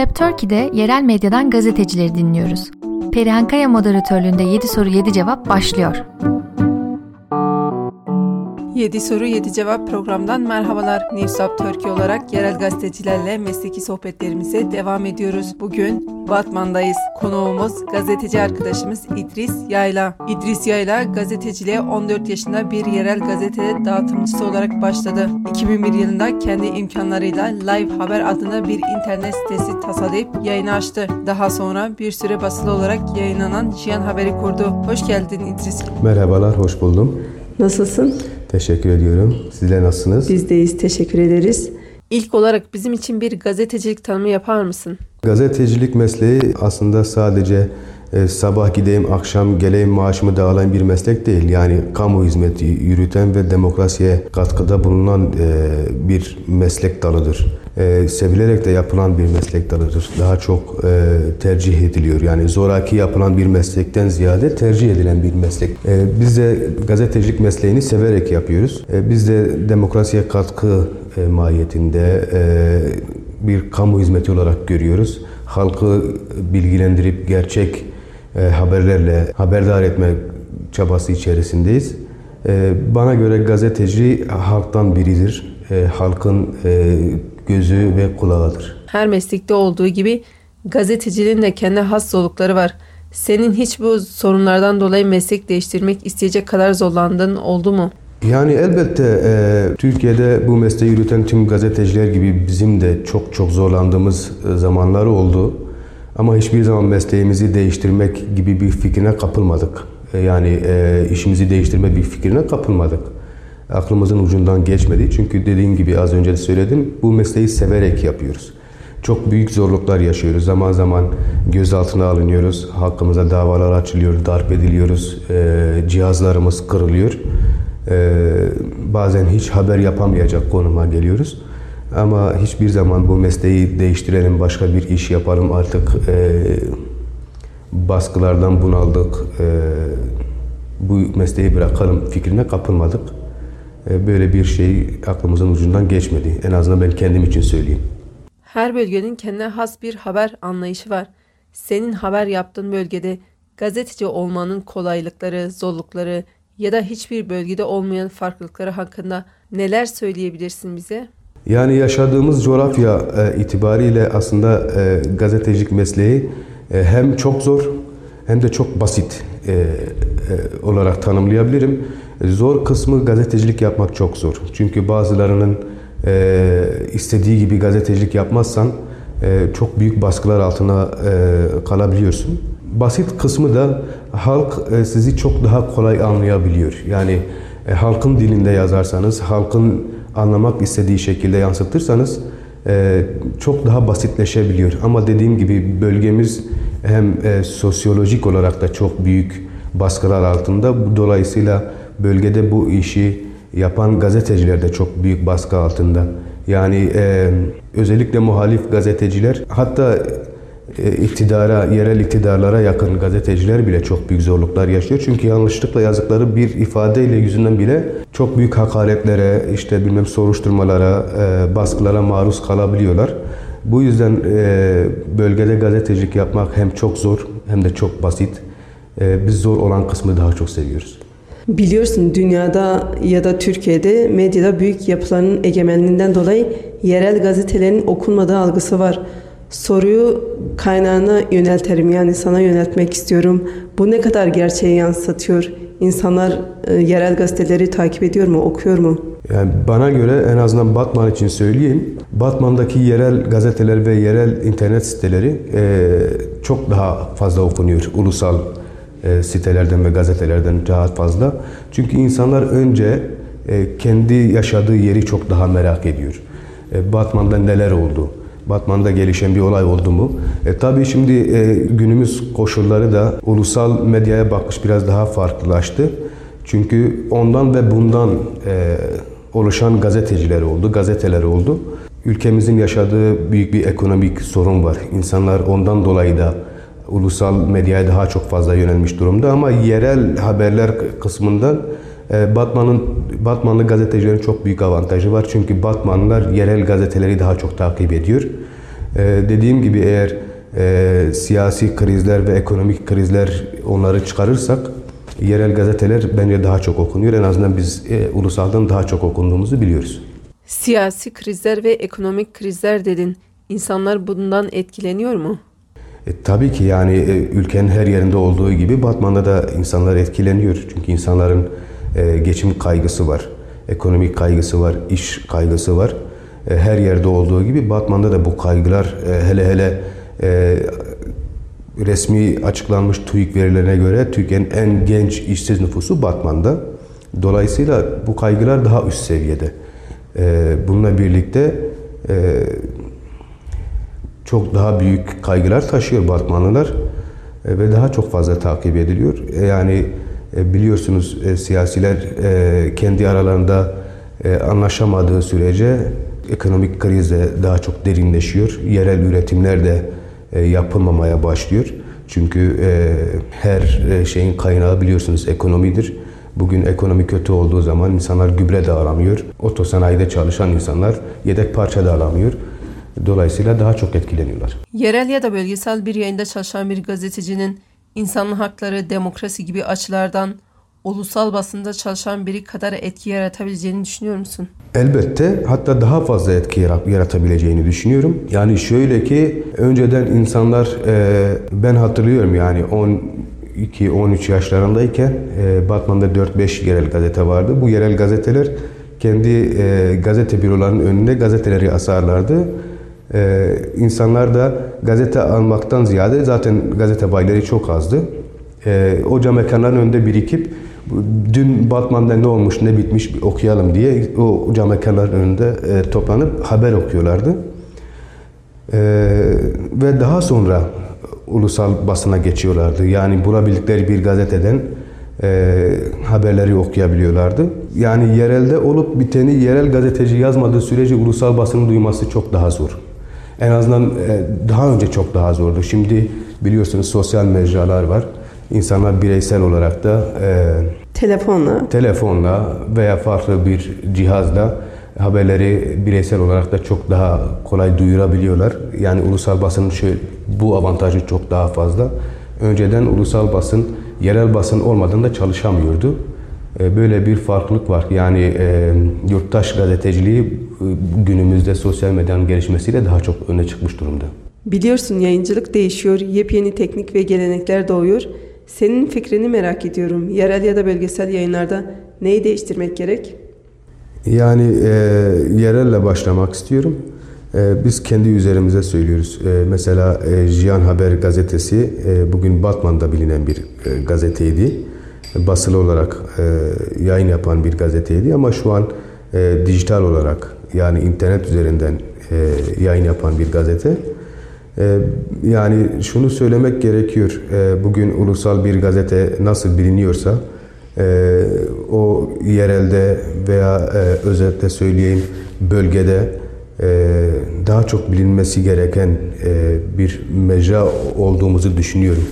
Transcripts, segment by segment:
Newslab Turkey'de yerel medyadan gazetecileri dinliyoruz. Perihan Kaya moderatörlüğünde 7 soru 7 cevap başlıyor. 7 soru 7 cevap programdan merhabalar. Newsap Türkiye olarak yerel gazetecilerle mesleki sohbetlerimize devam ediyoruz. Bugün Batman'dayız. Konuğumuz gazeteci arkadaşımız İdris Yayla. İdris Yayla gazeteciliğe 14 yaşında bir yerel gazete dağıtımcısı olarak başladı. 2001 yılında kendi imkanlarıyla Live Haber adında bir internet sitesi tasarlayıp yayını açtı. Daha sonra bir süre basılı olarak yayınlanan Jiyan Haber'i kurdu. Hoş geldin İdris. Merhabalar, hoş buldum. Nasılsın? Teşekkür ediyorum. Sizler nasılsınız? Biz deyiz, teşekkür ederiz. İlk olarak bizim için bir gazetecilik tanımı yapar mısın? Gazetecilik mesleği aslında sadece e, sabah gideyim, akşam geleyim maaşımı dağılan bir meslek değil. Yani kamu hizmeti yürüten ve demokrasiye katkıda bulunan e, bir meslek dalıdır. E, sevilerek de yapılan bir meslek dalıdır. Daha çok e, tercih ediliyor. Yani zoraki yapılan bir meslekten ziyade tercih edilen bir meslek. E, biz de gazetecilik mesleğini severek yapıyoruz. E, biz de demokrasiye katkı e, mahiyetinde e, bir kamu hizmeti olarak görüyoruz. Halkı bilgilendirip gerçek e, haberlerle haberdar etme çabası içerisindeyiz. E, bana göre gazeteci halktan biridir. E, halkın e, gözü ve kulağıdır. Her meslekte olduğu gibi gazeteciliğin de kendi has zorlukları var. Senin hiç bu sorunlardan dolayı meslek değiştirmek isteyecek kadar zorlandığın oldu mu? Yani elbette e, Türkiye'de bu mesleği yürüten tüm gazeteciler gibi bizim de çok çok zorlandığımız e, zamanları oldu. Ama hiçbir zaman mesleğimizi değiştirmek gibi bir fikrine kapılmadık. E, yani e, işimizi değiştirme bir fikrine kapılmadık. Aklımızın ucundan geçmedi. Çünkü dediğim gibi az önce de söyledim, bu mesleği severek yapıyoruz. Çok büyük zorluklar yaşıyoruz. Zaman zaman gözaltına alınıyoruz. Hakkımıza davalar açılıyor, darp ediliyoruz. E, cihazlarımız kırılıyor. E, bazen hiç haber yapamayacak konuma geliyoruz. Ama hiçbir zaman bu mesleği değiştirelim, başka bir iş yapalım artık e, baskılardan bunaldık, e, bu mesleği bırakalım fikrine kapılmadık. E, böyle bir şey aklımızın ucundan geçmedi. En azından ben kendim için söyleyeyim. Her bölgenin kendine has bir haber anlayışı var. Senin haber yaptığın bölgede gazeteci olmanın kolaylıkları, zorlukları ya da hiçbir bölgede olmayan farklılıkları hakkında neler söyleyebilirsin bize? Yani yaşadığımız coğrafya e, itibariyle aslında e, gazetecilik mesleği e, hem çok zor hem de çok basit e, e, olarak tanımlayabilirim. Zor kısmı gazetecilik yapmak çok zor. Çünkü bazılarının e, istediği gibi gazetecilik yapmazsan e, çok büyük baskılar altına e, kalabiliyorsun. Basit kısmı da halk e, sizi çok daha kolay anlayabiliyor. Yani e, halkın dilinde yazarsanız, halkın anlamak istediği şekilde yansıtırsanız e, çok daha basitleşebiliyor. Ama dediğim gibi bölgemiz hem e, sosyolojik olarak da çok büyük baskılar altında. Dolayısıyla bölgede bu işi yapan gazeteciler de çok büyük baskı altında. Yani e, özellikle muhalif gazeteciler hatta e, iktidara, yerel iktidarlara yakın gazeteciler bile çok büyük zorluklar yaşıyor. Çünkü yanlışlıkla yazdıkları bir ifadeyle yüzünden bile çok büyük hakaretlere, işte bilmem soruşturmalara, e, baskılara maruz kalabiliyorlar. Bu yüzden e, bölgede gazetecilik yapmak hem çok zor hem de çok basit. Biz zor olan kısmı daha çok seviyoruz. Biliyorsun dünyada ya da Türkiye'de medyada büyük yapıların egemenliğinden dolayı yerel gazetelerin okunmadığı algısı var. Soruyu kaynağına yönelterim yani sana yöneltmek istiyorum. Bu ne kadar gerçeği yansıtıyor? İnsanlar e, yerel gazeteleri takip ediyor mu, okuyor mu? Yani bana göre en azından Batman için söyleyeyim. Batman'daki yerel gazeteler ve yerel internet siteleri e, çok daha fazla okunuyor. Ulusal e, sitelerden ve gazetelerden daha fazla. Çünkü insanlar önce e, kendi yaşadığı yeri çok daha merak ediyor. E, Batman'da neler oldu? Batman'da gelişen bir olay oldu mu? E, tabii şimdi e, günümüz koşulları da ulusal medyaya bakış biraz daha farklılaştı. Çünkü ondan ve bundan e, oluşan gazeteciler oldu, gazeteler oldu. Ülkemizin yaşadığı büyük bir ekonomik sorun var. İnsanlar ondan dolayı da ulusal medyaya daha çok fazla yönelmiş durumda ama yerel haberler kısmından e, Batman'ın Batmanlı gazetecilerin çok büyük avantajı var. Çünkü Batmanlılar yerel gazeteleri daha çok takip ediyor. E, dediğim gibi eğer e, siyasi krizler ve ekonomik krizler onları çıkarırsak yerel gazeteler bence daha çok okunuyor. En azından biz ulusaldan daha çok okunduğumuzu biliyoruz. Siyasi krizler ve ekonomik krizler dedin. İnsanlar bundan etkileniyor mu? E, tabii ki yani e, ülkenin her yerinde olduğu gibi Batman'da da insanlar etkileniyor. Çünkü insanların e, geçim kaygısı var, ekonomik kaygısı var, iş kaygısı var. E, her yerde olduğu gibi Batman'da da bu kaygılar e, hele hele e, resmi açıklanmış TÜİK verilerine göre Türkiye'nin en genç işsiz nüfusu Batman'da. Dolayısıyla bu kaygılar daha üst seviyede. E, bununla birlikte e, çok daha büyük kaygılar taşıyor Batmanlılar e, ve daha çok fazla takip ediliyor. E, yani e, biliyorsunuz siyasiler kendi aralarında anlaşamadığı sürece ekonomik kriz de daha çok derinleşiyor. Yerel üretimler de yapılmamaya başlıyor. Çünkü her şeyin kaynağı biliyorsunuz ekonomidir. Bugün ekonomi kötü olduğu zaman insanlar gübre de alamıyor. Otosanayide çalışan insanlar yedek parça da alamıyor. Dolayısıyla daha çok etkileniyorlar. Yerel ya da bölgesel bir yayında çalışan bir gazetecinin insan hakları, demokrasi gibi açılardan ulusal basında çalışan biri kadar etki yaratabileceğini düşünüyor musun? Elbette hatta daha fazla etki yaratabileceğini düşünüyorum. Yani şöyle ki önceden insanlar e, ben hatırlıyorum yani 12-13 yaşlarındayken e, Batman'da 4-5 yerel gazete vardı. Bu yerel gazeteler kendi e, gazete bürolarının önünde gazeteleri asarlardı. Ee, insanlar da gazete almaktan ziyade zaten gazete bayileri çok azdı. Ee, o cam mekanların önünde birikip dün Batman'da ne olmuş ne bitmiş okuyalım diye o cam mekanların önünde e, toplanıp haber okuyorlardı. Ee, ve daha sonra ulusal basına geçiyorlardı. Yani bulabildikleri bir gazeteden e, haberleri okuyabiliyorlardı. Yani yerelde olup biteni yerel gazeteci yazmadığı sürece ulusal basının duyması çok daha zor. En azından e, daha önce çok daha zordu. Şimdi biliyorsunuz sosyal mecralar var. İnsanlar bireysel olarak da e, telefonla telefonla veya farklı bir cihazla haberleri bireysel olarak da çok daha kolay duyurabiliyorlar. Yani ulusal basının şu bu avantajı çok daha fazla. Önceden ulusal basın yerel basın olmadan da çalışamıyordu. E, böyle bir farklılık var. Yani e, yurttaş gazeteciliği günümüzde sosyal medyanın gelişmesiyle daha çok öne çıkmış durumda. Biliyorsun yayıncılık değişiyor, yepyeni teknik ve gelenekler doğuyor. Senin fikrini merak ediyorum. Yerel ya da bölgesel yayınlarda neyi değiştirmek gerek? Yani e, yerelle başlamak istiyorum. E, biz kendi üzerimize söylüyoruz. E, mesela e, Jiyan Haber gazetesi e, bugün Batman'da bilinen bir e, gazeteydi basılı olarak e, yayın yapan bir gazeteydi ama şu an e, dijital olarak yani internet üzerinden e, yayın yapan bir gazete. E, yani şunu söylemek gerekiyor. E, bugün ulusal bir gazete nasıl biliniyorsa e, o yerelde veya e, özellikle söyleyeyim bölgede e, daha çok bilinmesi gereken e, bir mecra olduğumuzu düşünüyorum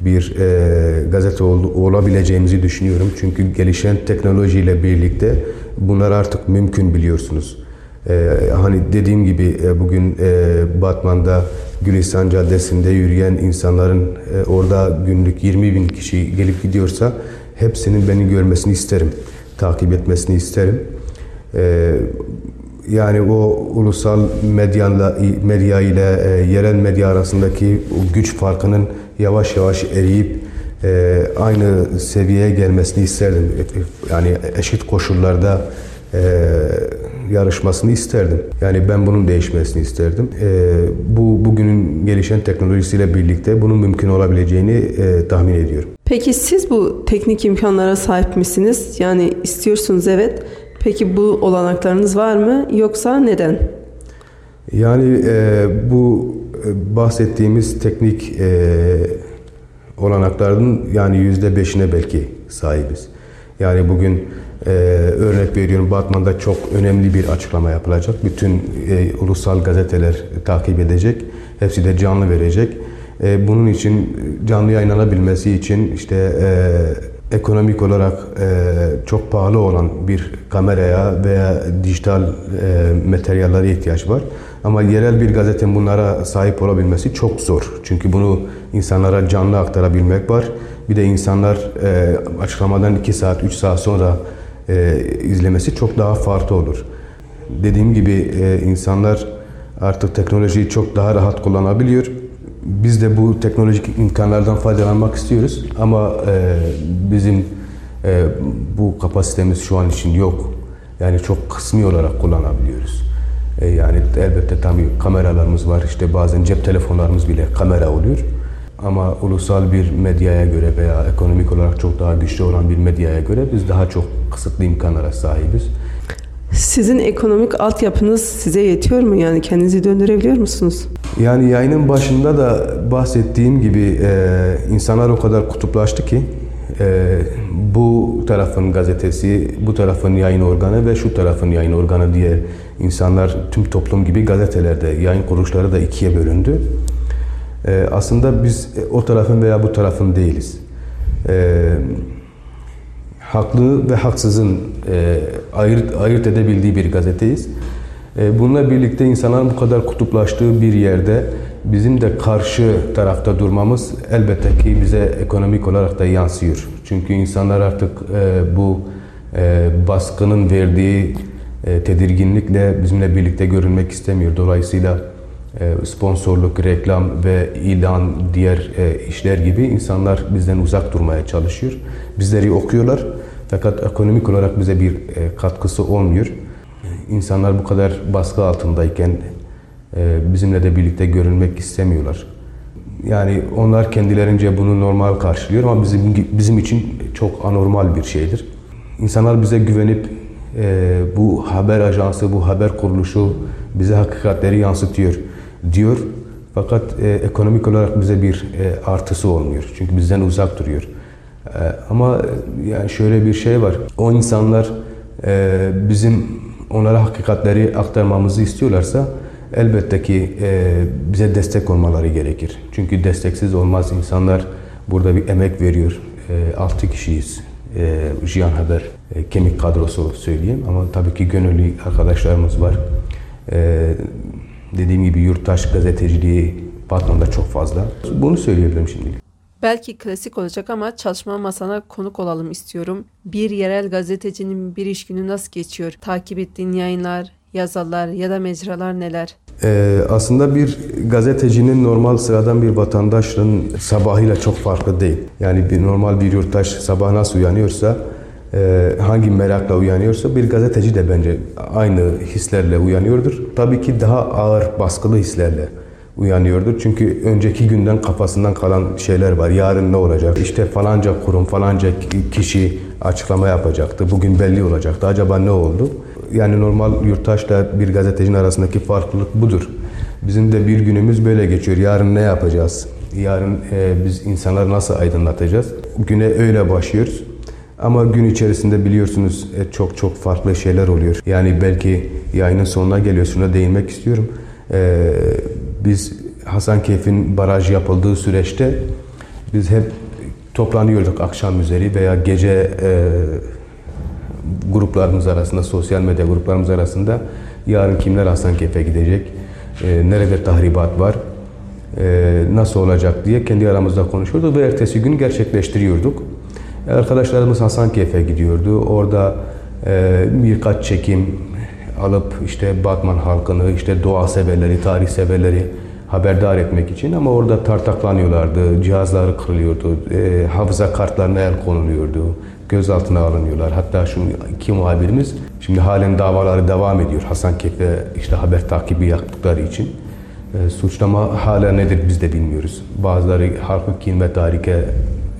bir e, gazete ol, olabileceğimizi düşünüyorum. Çünkü gelişen teknolojiyle birlikte bunlar artık mümkün biliyorsunuz. E, hani dediğim gibi e, bugün e, Batman'da Gülistan Caddesi'nde yürüyen insanların e, orada günlük 20 bin kişi gelip gidiyorsa hepsinin beni görmesini isterim. Takip etmesini isterim. E, yani o ulusal medyanla, medya ile e, yerel medya arasındaki o güç farkının yavaş yavaş eriyip e, aynı seviyeye gelmesini isterdim. Yani eşit koşullarda e, yarışmasını isterdim. Yani ben bunun değişmesini isterdim. E, bu bugünün gelişen teknolojisiyle birlikte bunun mümkün olabileceğini e, tahmin ediyorum. Peki siz bu teknik imkanlara sahip misiniz? Yani istiyorsunuz evet. Peki bu olanaklarınız var mı yoksa neden? Yani e, bu e, bahsettiğimiz teknik e, olanakların yani yüzde beşine belki sahibiz. Yani bugün e, örnek veriyorum Batman'da çok önemli bir açıklama yapılacak. Bütün e, ulusal gazeteler takip edecek. Hepsi de canlı verecek. E, bunun için canlı yayınlanabilmesi için işte e, ekonomik olarak e, çok pahalı olan bir kameraya veya dijital e, materyallere ihtiyaç var. Ama yerel bir gazetenin bunlara sahip olabilmesi çok zor. Çünkü bunu insanlara canlı aktarabilmek var. Bir de insanlar e, açıklamadan 2 saat, 3 saat sonra e, izlemesi çok daha farklı olur. Dediğim gibi e, insanlar artık teknolojiyi çok daha rahat kullanabiliyor. Biz de bu teknolojik imkanlardan faydalanmak istiyoruz ama e, bizim e, bu kapasitemiz şu an için yok. Yani çok kısmi olarak kullanabiliyoruz. E, yani elbette tabii kameralarımız var. İşte bazen cep telefonlarımız bile kamera oluyor. Ama ulusal bir medyaya göre veya ekonomik olarak çok daha güçlü olan bir medyaya göre biz daha çok kısıtlı imkanlara sahibiz. Sizin ekonomik altyapınız size yetiyor mu? Yani kendinizi döndürebiliyor musunuz? Yani yayının başında da bahsettiğim gibi e, insanlar o kadar kutuplaştı ki e, bu tarafın gazetesi, bu tarafın yayın organı ve şu tarafın yayın organı diye insanlar tüm toplum gibi gazetelerde yayın kuruluşları da ikiye bölündü. E, aslında biz o tarafın veya bu tarafın değiliz. E, haklı ve haksızın e, ayırt, ayırt edebildiği bir gazeteyiz. E, bununla birlikte insanların bu kadar kutuplaştığı bir yerde bizim de karşı tarafta durmamız elbette ki bize ekonomik olarak da yansıyor. Çünkü insanlar artık e, bu e, baskının verdiği e, tedirginlikle bizimle birlikte görünmek istemiyor. Dolayısıyla e, sponsorluk, reklam ve ilan, diğer e, işler gibi insanlar bizden uzak durmaya çalışıyor. Bizleri okuyorlar fakat ekonomik olarak bize bir e, katkısı olmuyor. İnsanlar bu kadar baskı altındayken bizimle de birlikte görünmek istemiyorlar. Yani onlar kendilerince bunu normal karşılıyor ama bizim bizim için çok anormal bir şeydir. İnsanlar bize güvenip bu haber ajansı, bu haber kuruluşu bize hakikatleri yansıtıyor diyor. Fakat e, ekonomik olarak bize bir e, artısı olmuyor. Çünkü bizden uzak duruyor. E, ama e, yani şöyle bir şey var. O insanlar e, bizim onlara hakikatleri aktarmamızı istiyorlarsa elbette ki e, bize destek olmaları gerekir. Çünkü desteksiz olmaz. İnsanlar burada bir emek veriyor. E, 6 kişiyiz. E, Jiyan Haber e, kemik kadrosu söyleyeyim. Ama tabii ki gönüllü arkadaşlarımız var. E, Dediğim gibi yurttaş gazeteciliği Batman'da çok fazla. Bunu söyleyebilirim şimdilik. Belki klasik olacak ama çalışma masana konuk olalım istiyorum. Bir yerel gazetecinin bir iş günü nasıl geçiyor? Takip ettiğin yayınlar, yazarlar ya da mecralar neler? Ee, aslında bir gazetecinin normal sıradan bir vatandaşın sabahıyla çok farklı değil. Yani bir normal bir yurttaş sabah nasıl uyanıyorsa hangi merakla uyanıyorsa bir gazeteci de bence aynı hislerle uyanıyordur. Tabii ki daha ağır, baskılı hislerle uyanıyordur. Çünkü önceki günden kafasından kalan şeyler var. Yarın ne olacak? İşte falanca kurum, falanca kişi açıklama yapacaktı. Bugün belli olacaktı. Acaba ne oldu? Yani normal yurttaşla bir gazetecinin arasındaki farklılık budur. Bizim de bir günümüz böyle geçiyor. Yarın ne yapacağız? Yarın e, biz insanları nasıl aydınlatacağız? Güne öyle başlıyoruz. Ama gün içerisinde biliyorsunuz e, çok çok farklı şeyler oluyor. Yani belki yayının sonuna geliyor. Şuna değinmek istiyorum. Ee, biz Hasankeyf'in baraj yapıldığı süreçte biz hep toplanıyorduk akşam üzeri veya gece e, gruplarımız arasında, sosyal medya gruplarımız arasında yarın kimler Hasankeyf'e gidecek, e, nerede tahribat var, e, nasıl olacak diye kendi aramızda konuşuyorduk ve ertesi gün gerçekleştiriyorduk. Arkadaşlarımız Hasankeyf'e gidiyordu. Orada e, birkaç çekim alıp işte Batman halkını, işte doğa severleri, tarih severleri haberdar etmek için ama orada tartaklanıyorlardı, cihazları kırılıyordu, e, hafıza kartlarına el konuluyordu, gözaltına alınıyorlar. Hatta şu iki muhabirimiz şimdi halen davaları devam ediyor Hasankeyf'te işte haber takibi yaptıkları için. E, suçlama hala nedir biz de bilmiyoruz. Bazıları halkı kin ve tarike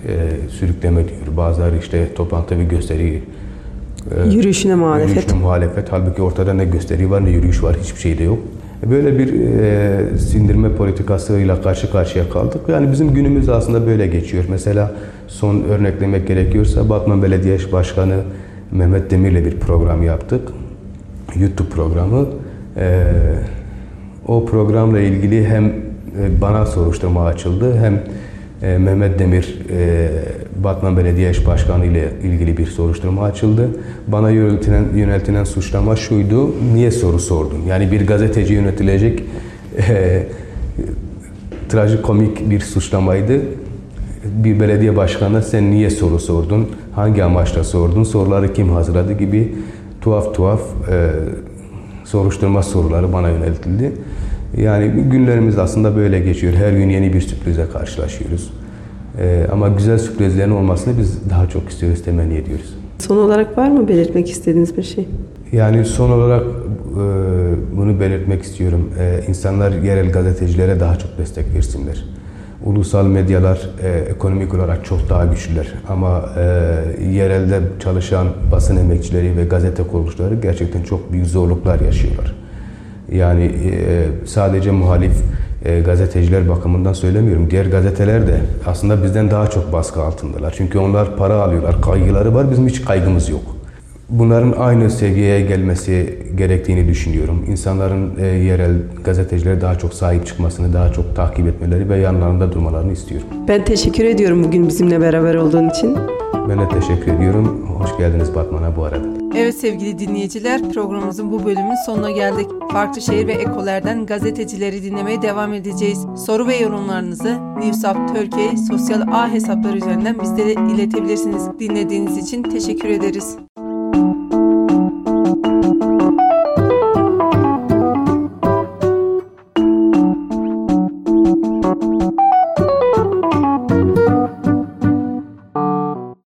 e, sürükleme diyor. Bazıları işte toplantı ve gösteri e, yürüyüşüne muhalefet. Yürüyüşüne muhalefet. Halbuki ortada ne gösteri var ne yürüyüş var. Hiçbir şey de yok. Böyle bir e, sindirme politikasıyla karşı karşıya kaldık. Yani bizim günümüz aslında böyle geçiyor. Mesela son örneklemek gerekiyorsa Batman Belediye Başkanı Mehmet Demir'le bir program yaptık. YouTube programı. E, o programla ilgili hem e, bana soruşturma açıldı hem e, Mehmet Demir e, Batman Belediye İş Başkanı ile ilgili bir soruşturma açıldı. Bana yöneltilen, yöneltilen suçlama şuydu, niye soru sordun? Yani bir gazeteci yönetilecek e, trajikomik bir suçlamaydı. Bir belediye başkanına sen niye soru sordun, hangi amaçla sordun, soruları kim hazırladı gibi tuhaf tuhaf e, soruşturma soruları bana yöneltildi. Yani günlerimiz aslında böyle geçiyor. Her gün yeni bir sürprize karşılaşıyoruz. Ee, ama güzel sürprizlerin olmasını biz daha çok istiyoruz, temenni ediyoruz. Son olarak var mı belirtmek istediğiniz bir şey? Yani son olarak e, bunu belirtmek istiyorum. E, insanlar yerel gazetecilere daha çok destek versinler. Ulusal medyalar e, ekonomik olarak çok daha güçlüler. Ama e, yerelde çalışan basın emekçileri ve gazete kuruluşları gerçekten çok büyük zorluklar yaşıyorlar. Yani e, sadece muhalif e, gazeteciler bakımından söylemiyorum. Diğer gazeteler de aslında bizden daha çok baskı altındalar. Çünkü onlar para alıyorlar, kaygıları var. Bizim hiç kaygımız yok. Bunların aynı seviyeye gelmesi gerektiğini düşünüyorum. İnsanların e, yerel gazetecilere daha çok sahip çıkmasını, daha çok takip etmeleri ve yanlarında durmalarını istiyorum. Ben teşekkür ediyorum bugün bizimle beraber olduğun için. Ben de teşekkür ediyorum. Hoş geldiniz Batman'a bu arada. Evet sevgili dinleyiciler programımızın bu bölümün sonuna geldik. Farklı şehir ve ekolerden gazetecileri dinlemeye devam edeceğiz. Soru ve yorumlarınızı Newsap Türkiye sosyal ağ hesapları üzerinden bizlere iletebilirsiniz. Dinlediğiniz için teşekkür ederiz.